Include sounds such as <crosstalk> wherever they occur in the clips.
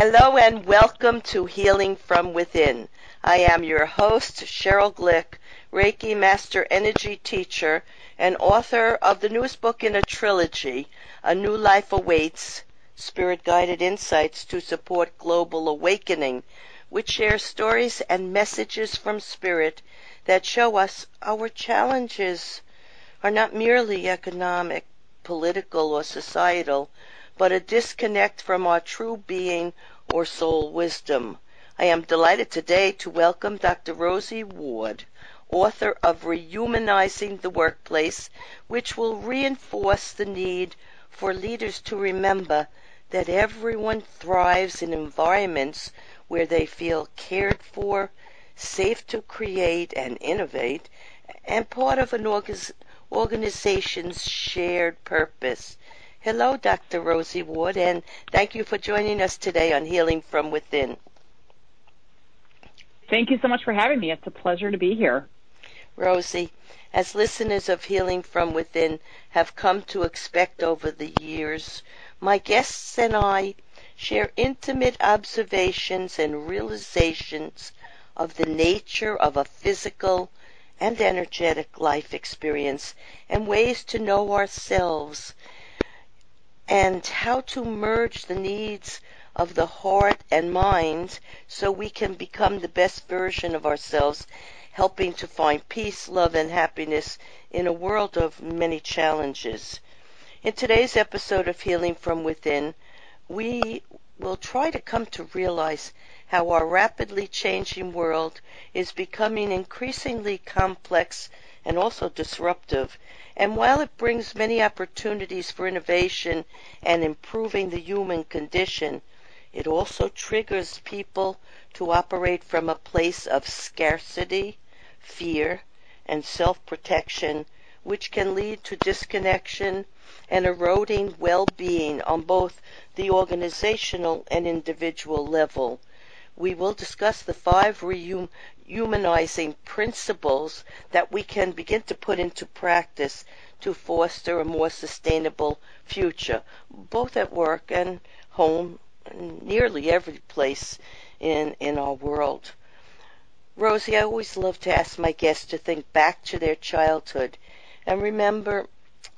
Hello and welcome to Healing from Within. I am your host, Sheryl Glick, Reiki Master Energy Teacher and author of the newest book in a trilogy, A New Life Awaits Spirit Guided Insights to Support Global Awakening, which shares stories and messages from Spirit that show us our challenges are not merely economic, political, or societal, but a disconnect from our true being or soul wisdom. I am delighted today to welcome Dr. Rosie Ward, author of Rehumanizing the Workplace, which will reinforce the need for leaders to remember that everyone thrives in environments where they feel cared for, safe to create and innovate, and part of an organization's shared purpose. Hello, Dr. Rosie Ward, and thank you for joining us today on Healing from Within. Thank you so much for having me. It's a pleasure to be here. Rosie, as listeners of Healing from Within have come to expect over the years, my guests and I share intimate observations and realizations of the nature of a physical and energetic life experience and ways to know ourselves and how to merge the needs of the heart and mind so we can become the best version of ourselves, helping to find peace, love, and happiness in a world of many challenges. In today's episode of Healing from Within, we will try to come to realize how our rapidly changing world is becoming increasingly complex and also disruptive, and while it brings many opportunities for innovation and improving the human condition, it also triggers people to operate from a place of scarcity, fear, and self protection, which can lead to disconnection and eroding well being on both the organizational and individual level. We will discuss the five rehum- humanizing principles that we can begin to put into practice to foster a more sustainable future, both at work and home, and nearly every place in, in our world. Rosie, I always love to ask my guests to think back to their childhood and remember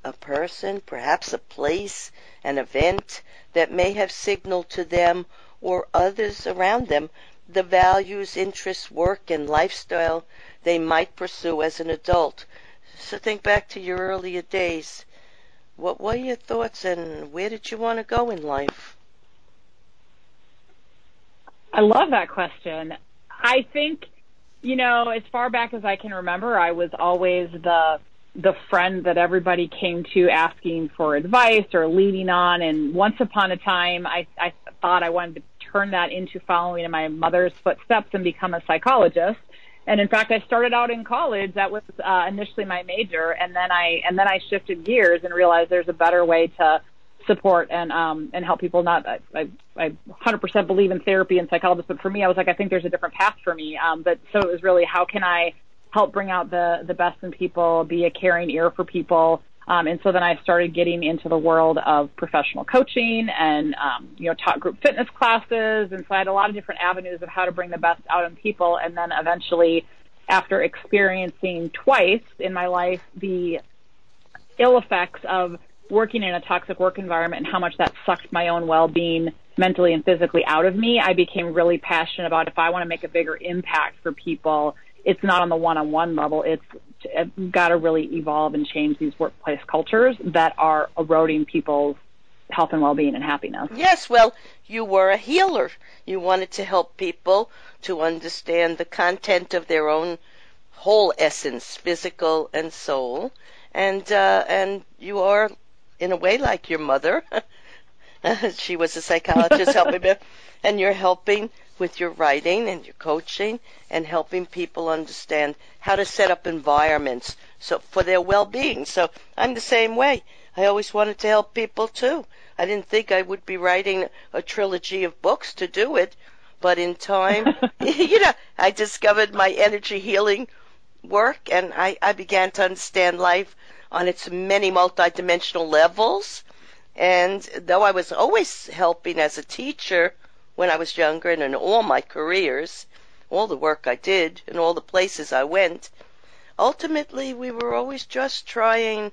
a person, perhaps a place, an event that may have signaled to them or others around them the values, interests, work, and lifestyle they might pursue as an adult. So think back to your earlier days. What were your thoughts and where did you want to go in life? I love that question. I think, you know, as far back as I can remember, I was always the the friend that everybody came to asking for advice or leaning on. And once upon a time, I, I thought I wanted to turn that into following in my mother's footsteps and become a psychologist. And in fact, I started out in college. That was uh, initially my major, and then I and then I shifted gears and realized there's a better way to support and um and help people. Not I I 100% believe in therapy and psychologists, but for me, I was like, I think there's a different path for me. Um, but so it was really how can I help bring out the the best in people, be a caring ear for people, um, and so then I started getting into the world of professional coaching and, um, you know, taught group fitness classes. And so I had a lot of different avenues of how to bring the best out in people. And then eventually, after experiencing twice in my life the ill effects of working in a toxic work environment and how much that sucked my own well-being mentally and physically out of me, I became really passionate about if I want to make a bigger impact for people, it's not on the one-on-one level. It's got to really evolve and change these workplace cultures that are eroding people's health and well-being and happiness. Yes, well, you were a healer. You wanted to help people to understand the content of their own whole essence, physical and soul, and uh, and you are in a way like your mother. <laughs> <laughs> she was a psychologist helping me, <laughs> and you're helping with your writing and your coaching and helping people understand how to set up environments so for their well-being. So I'm the same way. I always wanted to help people too. I didn't think I would be writing a trilogy of books to do it, but in time, <laughs> you know, I discovered my energy healing work and I, I began to understand life on its many multidimensional levels. And though I was always helping as a teacher, when I was younger and in all my careers, all the work I did and all the places I went, ultimately we were always just trying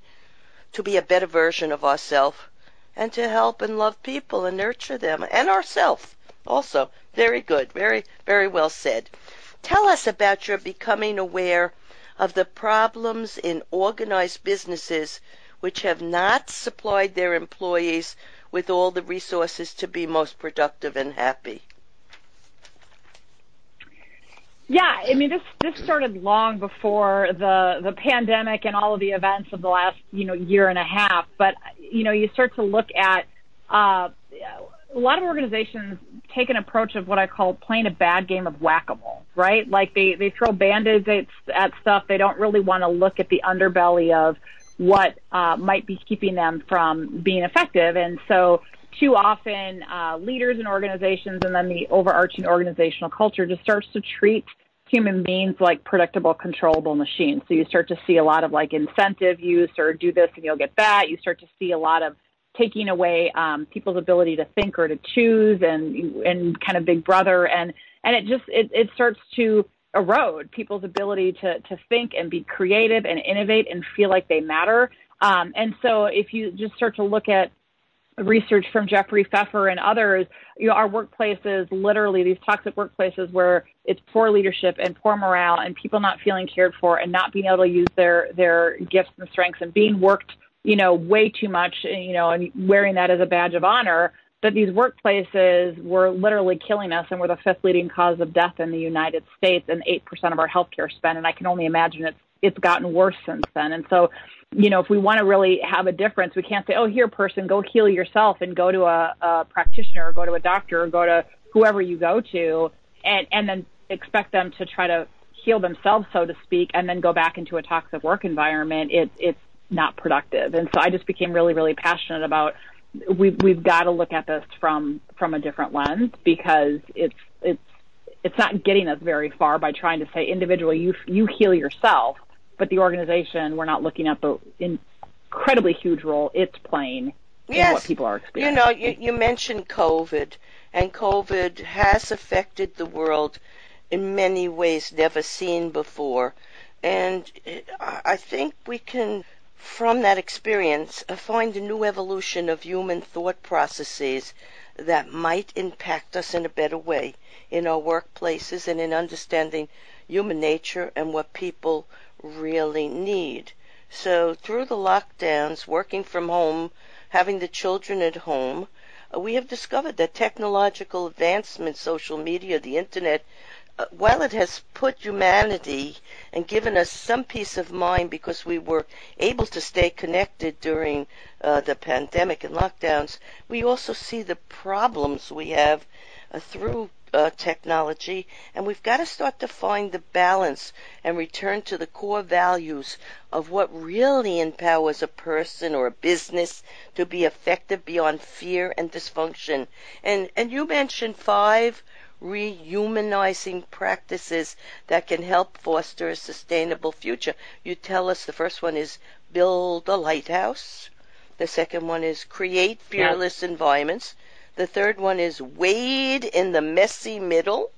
to be a better version of ourselves and to help and love people and nurture them and ourselves also. Very good. Very, very well said. Tell us about your becoming aware of the problems in organized businesses which have not supplied their employees with all the resources to be most productive and happy. Yeah, I mean this this started long before the the pandemic and all of the events of the last you know year and a half. But you know you start to look at uh, a lot of organizations take an approach of what I call playing a bad game of whack-a-mole, right? Like they they throw band-aids at, at stuff. They don't really want to look at the underbelly of what uh, might be keeping them from being effective. And so too often uh, leaders and organizations and then the overarching organizational culture just starts to treat human beings like predictable controllable machines. So you start to see a lot of like incentive use or do this and you'll get that. You start to see a lot of taking away um, people's ability to think or to choose and and kind of big brother. And and it just it, it starts to erode people's ability to to think and be creative and innovate and feel like they matter. Um, and so if you just start to look at research from Jeffrey Pfeffer and others, you know, our workplaces, literally these toxic workplaces where it's poor leadership and poor morale and people not feeling cared for and not being able to use their, their gifts and strengths and being worked, you know, way too much, you know, and wearing that as a badge of honor, that these workplaces were literally killing us and were the fifth leading cause of death in the United States and 8% of our healthcare spend. And I can only imagine it's, it's gotten worse since then. And so you know, if we want to really have a difference, we can't say, oh, here, person, go heal yourself and go to a, a practitioner or go to a doctor or go to whoever you go to and, and then expect them to try to heal themselves, so to speak, and then go back into a toxic work environment. It, it's not productive. And so I just became really, really passionate about we've, we've got to look at this from, from a different lens because it's, it's, it's not getting us very far by trying to say individually, you, you heal yourself but the organization, we're not looking at the incredibly huge role it's playing yes. in what people are experiencing. You know, you, you mentioned COVID, and COVID has affected the world in many ways never seen before. And I think we can, from that experience, uh, find a new evolution of human thought processes that might impact us in a better way in our workplaces and in understanding human nature and what people really need. So through the lockdowns, working from home, having the children at home, uh, we have discovered that technological advancement, social media, the internet, uh, while it has put humanity and given us some peace of mind because we were able to stay connected during uh, the pandemic and lockdowns, we also see the problems we have uh, through uh, technology, and we've got to start to find the balance and return to the core values of what really empowers a person or a business to be effective beyond fear and dysfunction. And and you mentioned five rehumanizing practices that can help foster a sustainable future. You tell us the first one is build a lighthouse. The second one is create fearless yeah. environments. The third one is wade in the messy middle.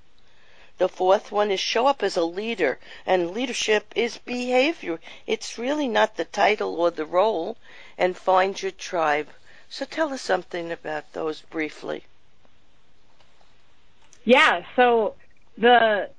The fourth one is show up as a leader, and leadership is behavior. It's really not the title or the role, and find your tribe. So tell us something about those briefly. Yeah, so the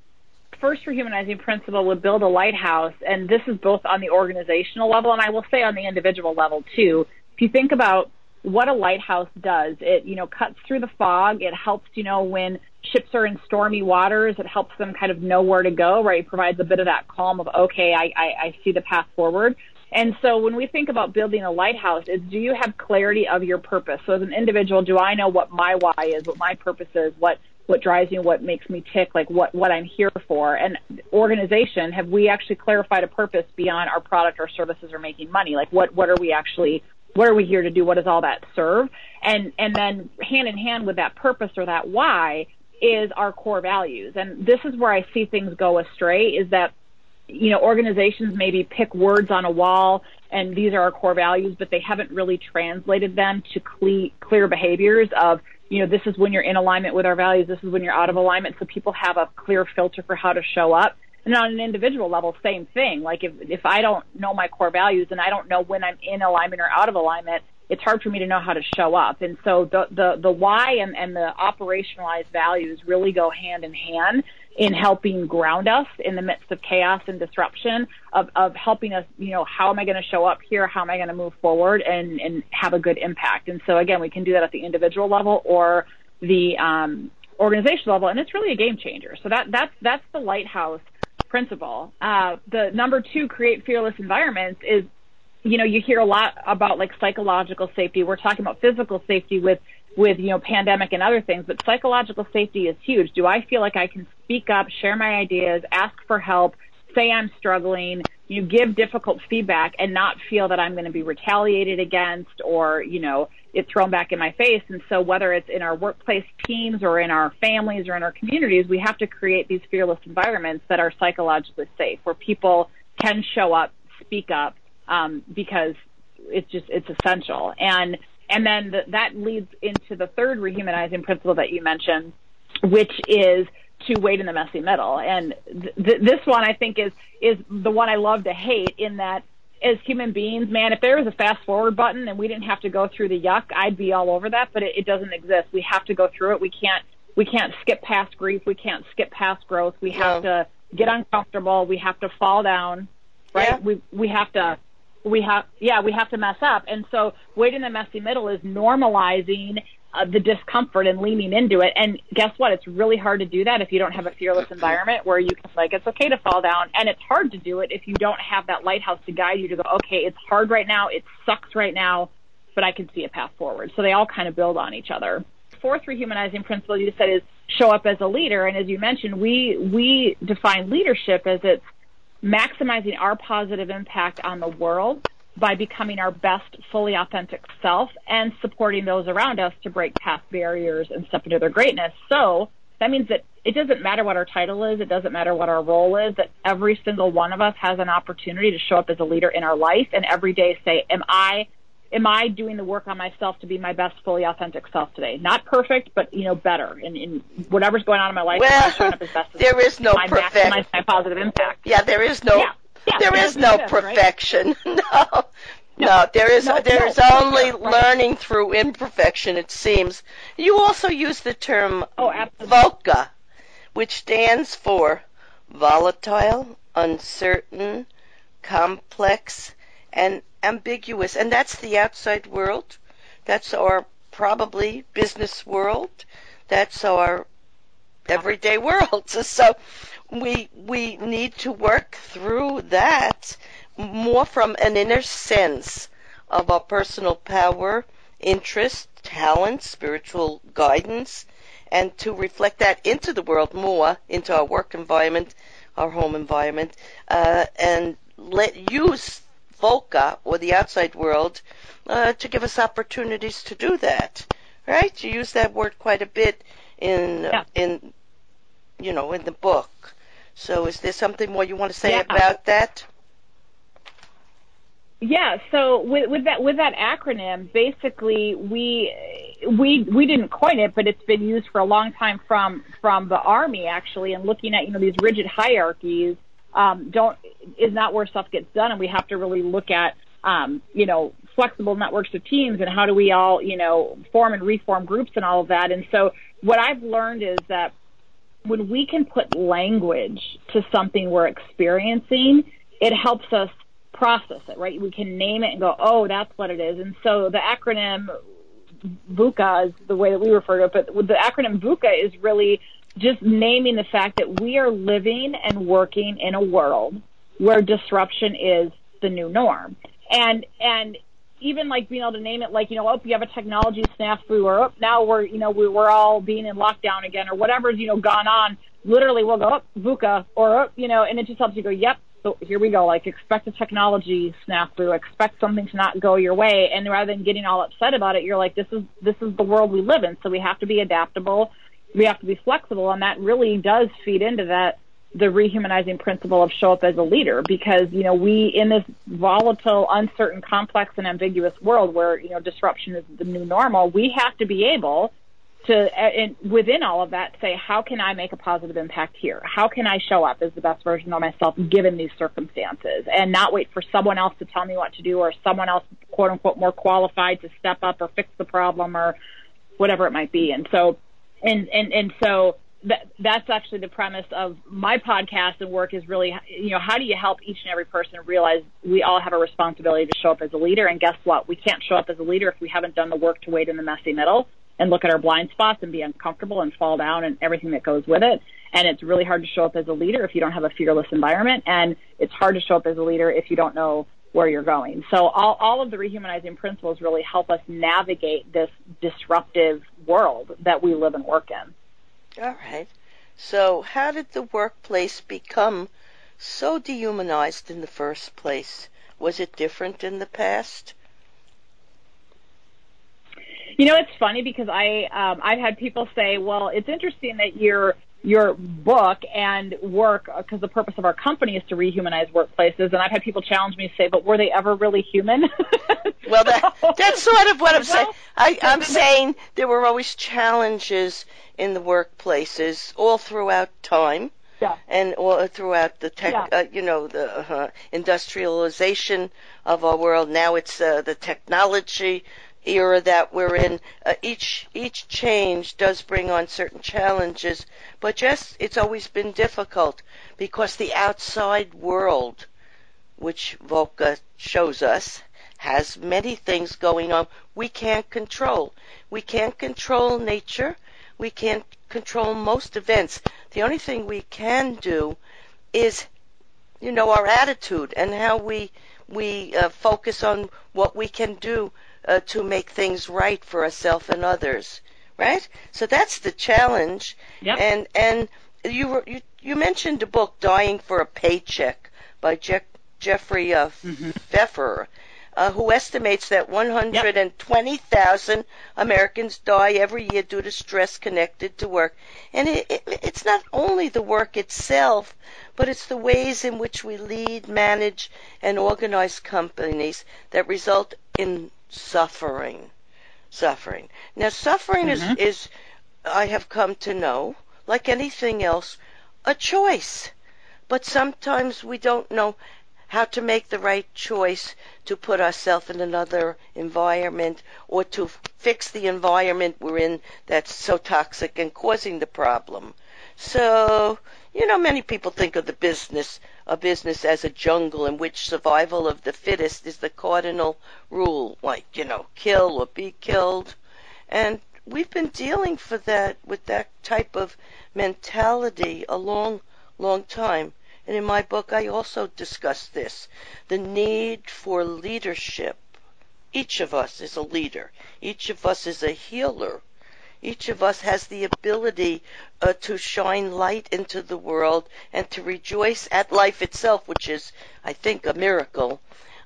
first rehumanizing principle would build a lighthouse, and this is both on the organizational level, and I will say on the individual level too. If you think about what a lighthouse does. It, you know, cuts through the fog. It helps, you know, when ships are in stormy waters, it helps them kind of know where to go, right? It provides a bit of that calm of, okay, I, I, I see the path forward. And so when we think about building a lighthouse, is do you have clarity of your purpose? So as an individual, do I know what my why is, what my purpose is, what what drives me, what makes me tick, like what what I'm here for? And organization, have we actually clarified a purpose beyond our product or services or making money? Like what what are we actually what are we here to do? What does all that serve? And and then hand in hand with that purpose or that why is our core values. And this is where I see things go astray is that you know organizations maybe pick words on a wall and these are our core values, but they haven't really translated them to cle- clear behaviors of you know, this is when you're in alignment with our values. This is when you're out of alignment. So people have a clear filter for how to show up. And on an individual level, same thing. Like if, if I don't know my core values and I don't know when I'm in alignment or out of alignment, it's hard for me to know how to show up. And so the, the, the why and, and the operationalized values really go hand in hand in helping ground us in the midst of chaos and disruption of, of helping us, you know, how am I going to show up here? How am I going to move forward and, and have a good impact? And so again, we can do that at the individual level or the, um, organizational level. And it's really a game changer. So that, that's, that's the lighthouse principle. Uh, the number two, create fearless environments is, you know, you hear a lot about like psychological safety. We're talking about physical safety with with you know pandemic and other things but psychological safety is huge do i feel like i can speak up share my ideas ask for help say i'm struggling you give difficult feedback and not feel that i'm going to be retaliated against or you know it's thrown back in my face. And so whether it's in our workplace teams or in our families or in our communities we have to create these fearless environments that are psychologically safe where people can show up speak up um, because it's just it's essential. And and then the, that leads into the third rehumanizing principle that you mentioned, which is to wait in the messy middle. And th- this one I think is is the one I love to hate in that as human beings, man, if there was a fast forward button and we didn't have to go through the yuck, I'd be all over that, but it, it doesn't exist. We have to go through it. We can't we can't skip past grief. We can't skip past growth. We have no. to get uncomfortable. We have to fall down, right? Yeah. We we have to we have yeah we have to mess up and so waiting in the messy middle is normalizing uh, the discomfort and leaning into it. And guess what? It's really hard to do that if you don't have a fearless environment where you can like it's okay to fall down. And it's hard to do it if you don't have that lighthouse to guide you to go okay it's hard right now. It sucks right now but i can see a path forward. So they all kind of build on each other. Fourth rehumanizing principle you said is show up as a leader. And as you mentioned we we define leadership as it's maximizing our positive impact on the world by becoming our best, fully authentic self and supporting those around us to break past barriers and step into their greatness. So that means that it doesn't matter what our title is, it doesn't matter what our role is, that every single one of us has an opportunity to show up as a leader in our life and every day say, am I am I doing the work on myself to be my best, fully authentic self today? Not perfect, but you know, better. And in, in whatever's going on in my life, well, showing up as best as <laughs> there is no perfect. My positive impact. Yeah, there is no. Yeah. Yeah, there is no perfection. <laughs> Right? no. No, there is no, there is no, only learning through imperfection. It seems. You also use the term oh, VUCA, which stands for volatile, uncertain, complex, and ambiguous. And that's the outside world. That's our probably business world. That's our everyday world. <laughs> So we we need to work through that more from an inner sense of our personal power, interest, talent, spiritual guidance, and to reflect that into the world more, into our work environment, our home environment, uh, and let use VUCA or the outside world uh, to give us opportunities to do that. Right? You use that word quite a bit in yeah. in you know in the book. So is there something more you want to say yeah. about that? Yeah, so with, with that with that acronym, basically we we we didn't coin it, but it's been used for a long time from from the army actually, and looking at you know these rigid hierarchies um, don't is not where stuff gets done, and we have to really look at um, you know flexible networks of teams and how do we all you know form and reform groups and all of that. And so what I've learned is that when we can put language to something we're experiencing, it helps us process it, right? We can name it and go, oh, that's what it is. And so the acronym VUCA is the way that we refer to it, but the acronym VUCA is really just naming the fact that we are living and working in a world where disruption is the new norm. And, and even like being able to name it like, you know, oh, you have a technology snafu or oh, now we're, you know, we, we're all being in lockdown again or whatever's, you know, gone on. Literally we'll go, oh, VUCA or, oh, you know, and it just helps you go, yep, so here we go. Like expect a technology snafu, expect something to not go your way. And rather than getting all upset about it, you're like, this is, this is the world we live in. So we have to be adaptable we have to be flexible and that really does feed into that the rehumanizing principle of show up as a leader because you know we in this volatile uncertain complex and ambiguous world where you know disruption is the new normal we have to be able to eh, and within all of that say how can i make a positive impact here? How can i show up as the best version of myself given these circumstances? And not wait for someone else to tell me what to do or someone else quote unquote more qualified to step up or fix the problem or whatever it might be. And so and and and so that, that's actually the premise of my podcast and work is really, you know, how do you help each and every person realize we all have a responsibility to show up as a leader? And guess what? We can't show up as a leader if we haven't done the work to wait in the messy middle and look at our blind spots and be uncomfortable and fall down and everything that goes with it. And it's really hard to show up as a leader if you don't have a fearless environment. And it's hard to show up as a leader if you don't know where you're going. So all, all of the rehumanizing principles really help us navigate this disruptive world that we live and work in. All right. So how did the workplace become so dehumanized in the first place? Was it different in the past? You know, it's funny because I um, I've had people say, "Well, it's interesting that your your book and work because the purpose of our company is to rehumanize workplaces." And I've had people challenge me to say, "But were they ever really human?" <laughs> well, that, that's sort of what I'm saying. I, I'm saying there were always challenges in the workplaces all throughout time. Yeah. And all throughout the tech, Yeah. uh, you know, the uh, industrialization of our world. Now it's uh, the technology era that we're in. Uh, each each change does bring on certain challenges, but just it's always been difficult because the outside world, which VUCA shows us, has many things going on we can't control. We can't control nature. We can't control most events. The only thing we can do is, you know, our attitude and how we we uh, focus on what we can do uh, to make things right for ourselves and others. Right? So that's the challenge. Yep. And and you were you you mentioned a book, Dying for a Paycheck, by Je- Jeffrey uh, Pfeffer, uh, who estimates that 120,000 Americans die every year due to stress connected to work. And it, it, it's not only the work itself, but it's the ways in which we lead, manage, and organize companies that result in suffering. Suffering. Now, suffering Mhm. is, is, I have come to know, like anything else, a choice. But sometimes we don't know how to make the right choice to put ourselves in another environment or to fix the environment we're in that's so toxic and causing the problem. So, you know, many people think of the business, a business as a jungle in which survival of the fittest is the cardinal rule, like, you know, kill or be killed. And we've been dealing for that with that type of mentality a long, long time. And in my book, I also discuss this the need for leadership. Each of us is a leader, each of us is a healer. Each of us has the ability uh, to shine light into the world and to rejoice at life itself, which is, I think, a miracle.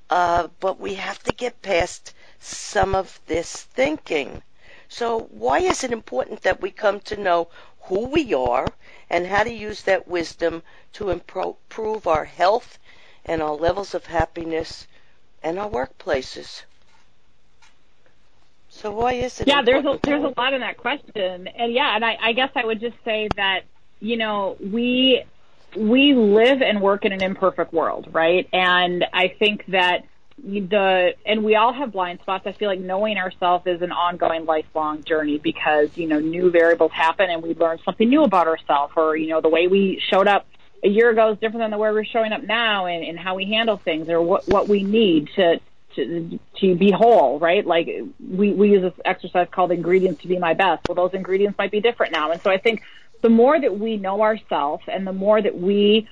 Uh, but we have to get past some of this thinking. So, why is it important that we come to know who we are and how to use that wisdom to improve our health and our levels of happiness and our workplaces? So, why is it? yeah, there's a there's a lot in that question, and yeah, and I, I guess I would just say that you know we we live and work in an imperfect world, right? And I think that the and we all have blind spots. I feel like knowing ourselves is an ongoing, lifelong journey because you know new variables happen and we learn something new about ourselves, or you know the way we showed up a year ago is different than the way we're showing up now, and, and how we handle things, or what what we need to to to be whole, right? Like we we use this exercise called ingredients to be my best. Well, those ingredients might be different now, and so I think the more that we know ourselves, and the more that we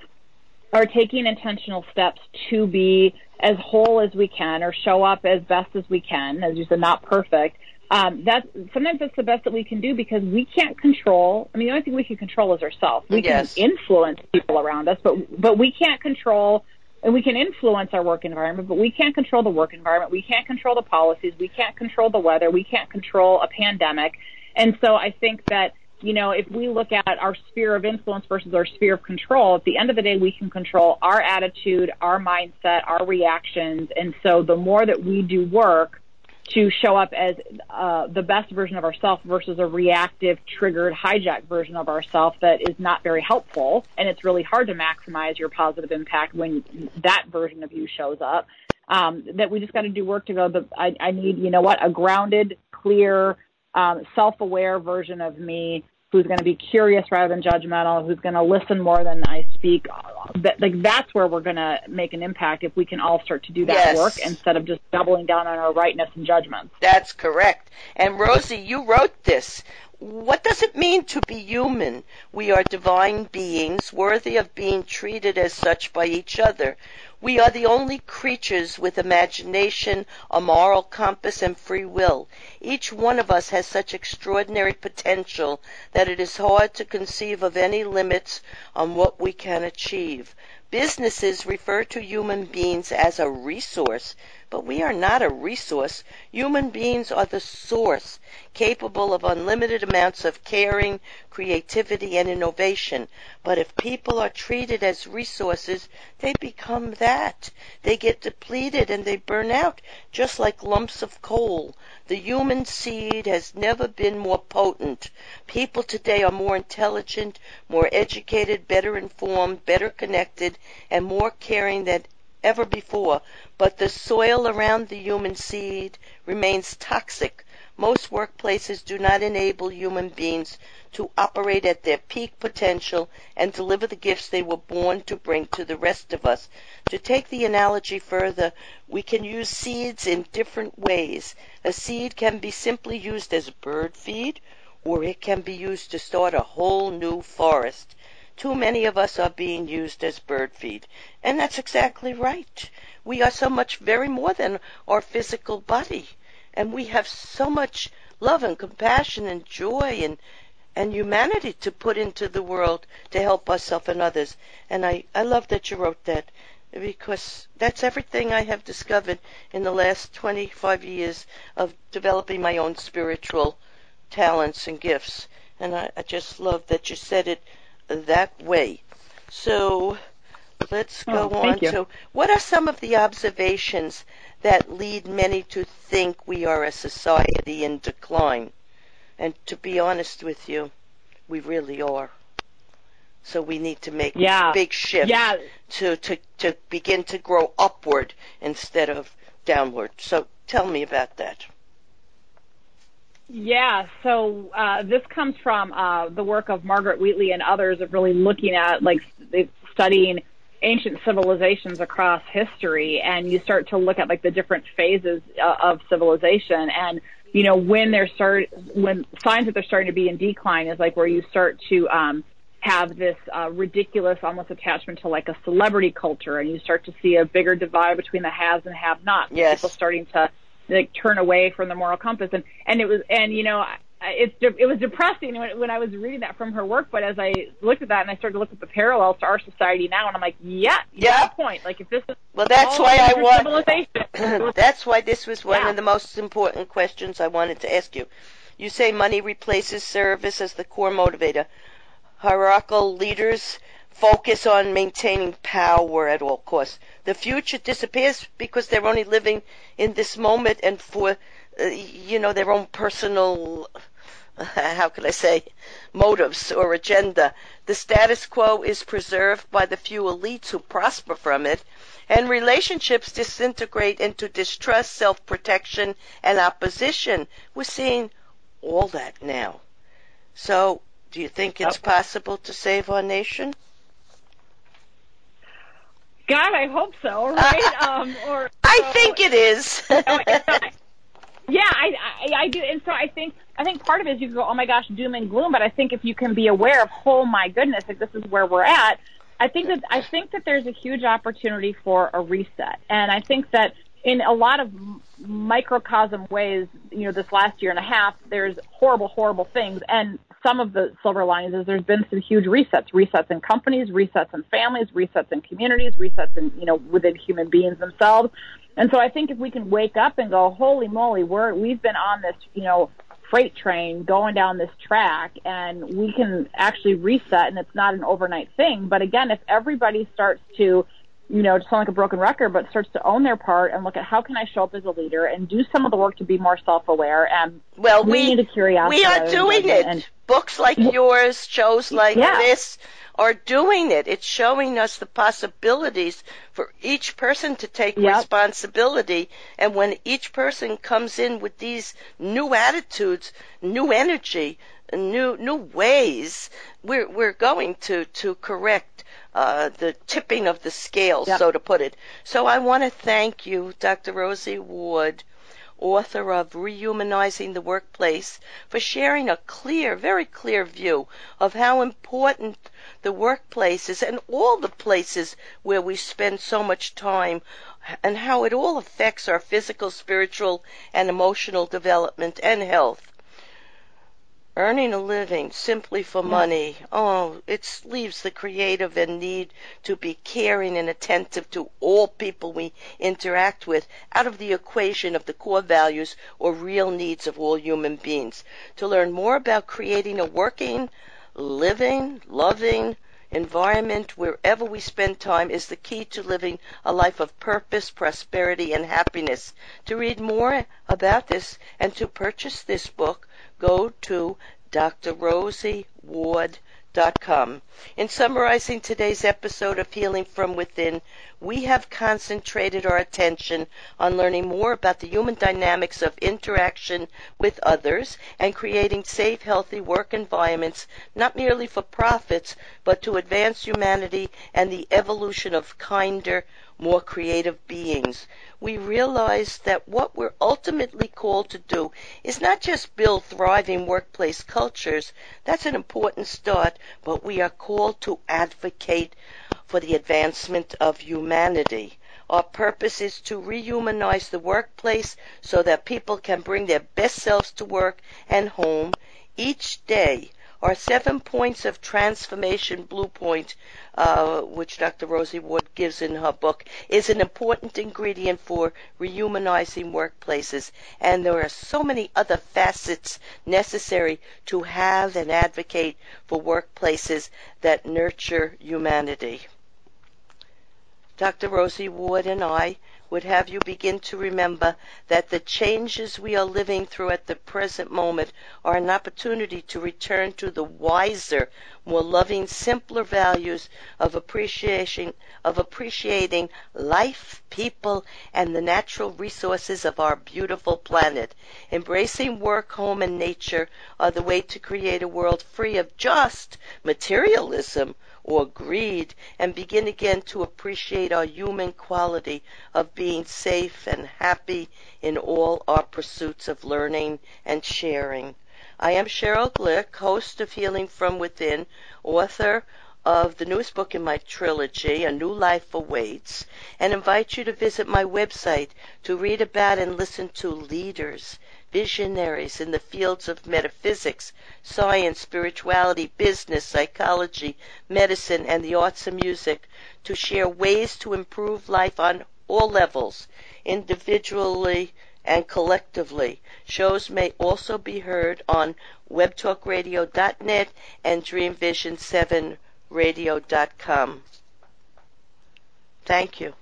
are taking intentional steps to be as whole as we can, or show up as best as we can, as you said, not perfect. Um, that's sometimes that's the best that we can do because we can't control. I mean, the only thing we can control is ourselves. We Yes. can influence people around us, but but we can't control and we can influence our work environment, but we can't control the work environment. We can't control the policies. We can't control the weather. We can't control a pandemic. And so I think that, you know, if we look at our sphere of influence versus our sphere of control, at the end of the day, we can control our attitude, our mindset, our reactions. And so the more that we do work to show up as uh, the best version of ourselves versus a reactive, triggered, hijacked version of ourselves that is not very helpful. And it's really hard to maximize your positive impact when that version of you shows up. Um, that we just got to do work to go. The, I, I need, you know what, a grounded, clear, um, self-aware version of me who's going to be curious rather than judgmental, who's going to listen more than I speak. That, like that's where we're going to make an impact if we can all start to do that Yes. work instead of just doubling down on our rightness and judgments. That's correct. And Rosie, you wrote this. What does it mean to be human? We are divine beings worthy of being treated as such by each other. We are the only creatures with imagination, a moral compass, and free will. Each one of us has such extraordinary potential that it is hard to conceive of any limits on what we can achieve. Businesses refer to human beings as a resource, but we are not a resource. Human beings are the source, capable of unlimited amounts of caring, creativity, and innovation. But if people are treated as resources, they become that. They get depleted and they burn out, just like lumps of coal. The human seed has never been more potent. People today are more intelligent, more educated, better informed, better connected, and more caring than ever before, but the soil around the human seed remains toxic. Most workplaces do not enable human beings to operate at their peak potential and deliver the gifts they were born to bring to the rest of us. To take the analogy further, we can use seeds in different ways. A seed can be simply used as bird feed, or it can be used to start a whole new forest. Too many of us are being used as bird feed. And that's exactly right. We are so much very more than our physical body. And we have so much love and compassion and joy and, and humanity to put into the world to help ourselves and others. And I, I love that you wrote that because that's everything I have discovered in the last 25 years of developing my own spiritual talents and gifts. And I, I just love that you said it that way. So let's oh, go Oh, on you. to what are some of the observations that lead many to think we are a society in decline? And to be honest with you, we really are. So we need to make Yeah. big shifts Yeah. to, to, to begin to grow upward instead of downward. So tell me about that. Yeah, so uh, this comes from uh, the work of Margaret Wheatley and others of really looking at like studying ancient civilizations across history, and you start to look at like the different phases uh, of civilization, and you know when they're start when signs that they're starting to be in decline is like where you start to um, have this uh, ridiculous almost attachment to like a celebrity culture, and you start to see a bigger divide between the haves and have-nots. Yes. People starting to like turn away from the moral compass and and it was and you know it's it was depressing when, when I was reading that from her work but as I looked at that and I started to look at the parallels to our society now and I'm like yeah Yeah. point like if this is Well, that's why I want. civilization <clears throat> that's why this was one Yeah. of the most important questions I wanted to ask you. You say money replaces service as the core motivator. Hierarchical leaders focus on maintaining power at all costs. The future disappears because they're only living in this moment and for, uh, you know, their own personal, <laughs> how can I say, motives or agenda. The status quo is preserved by the few elites who prosper from it, and relationships disintegrate into distrust, self-protection, and opposition. We're seeing all that now. So, do you think it's possible to save our nation? God I hope so right <laughs> um or I so- think it is. <laughs> Yeah, I, I I do, and so I think I think part of it is you can go, oh my gosh, doom and gloom. But I think if you can be aware of, oh my goodness, like this is where we're at. I think that I think that there's a huge opportunity for a reset, and I think that in a lot of microcosm ways, you know, this last year and a half, there's horrible, horrible things, and some of the silver linings is there's been some huge resets, resets in companies, resets in families, resets in communities, resets in you know within human beings themselves. And so I think if we can wake up and go, holy moly, we're we've been on this, you know, freight train going down this track and we can actually reset and it's not an overnight thing. But again, if everybody starts to you know, to sound like a broken record, but starts to own their part and look at how can I show up as a leader and do some of the work to be more self-aware and well, we need a curiosity. We are doing it. And, Books like yours, shows like yeah. this are doing it. It's showing us the possibilities for each person to take yep. responsibility. And when each person comes in with these new attitudes, new energy, new new ways, we're we're going to to correct uh, the tipping of the scale, yep. so to put it. So I want to thank you, Dr. Rosie Ward, author of Rehumanizing the Workplace, for sharing a clear, very clear view of how important the workplace is and all the places where we spend so much time and how it all affects our physical, spiritual, and emotional development and health earning a living simply for money, oh, it leaves the creative and need to be caring and attentive to all people we interact with out of the equation of the core values or real needs of all human beings. To learn more about creating a working, living, loving, environment wherever we spend time is the key to living a life of purpose, prosperity, and happiness. To read more about this and to purchase this book, go to drrosieward.com. In summarizing today's episode of Healing from Within, we have concentrated our attention on learning more about the human dynamics of interaction with others and creating safe, healthy work environments, not merely for profits, but to advance humanity and the evolution of kinder, more creative beings we realize that what we're ultimately called to do is not just build thriving workplace cultures, that's an important start, but we are called to advocate for the advancement of humanity. Our purpose is to rehumanize the workplace so that people can bring their best selves to work and home each day our seven points of transformation blueprint, uh, which Dr. Rosie Ward gives in her book, is an important ingredient for rehumanizing workplaces. And there are so many other facets necessary to have and advocate for workplaces that nurture humanity. Dr. Rosie Ward and I would have you begin to remember that the changes we are living through at the present moment are an opportunity to return to the wiser, more loving, simpler values of appreciation of appreciating life, people, and the natural resources of our beautiful planet. Embracing work, home, and nature are the way to create a world free of just materialism or greed and begin again to appreciate our human quality of being safe and happy in all our pursuits of learning and sharing. I am Sheryl Glick, host of Healing from Within, author of the newest book in my trilogy, A New Life Awaits, and invite you to visit my website to read about and listen to leaders, visionaries in the fields of metaphysics, science, spirituality, business, psychology, medicine, and the arts and music to share ways to improve life on all levels, individually and collectively. Shows may also be heard on webtalkradio.net and dreamvision7radio.com. Thank you.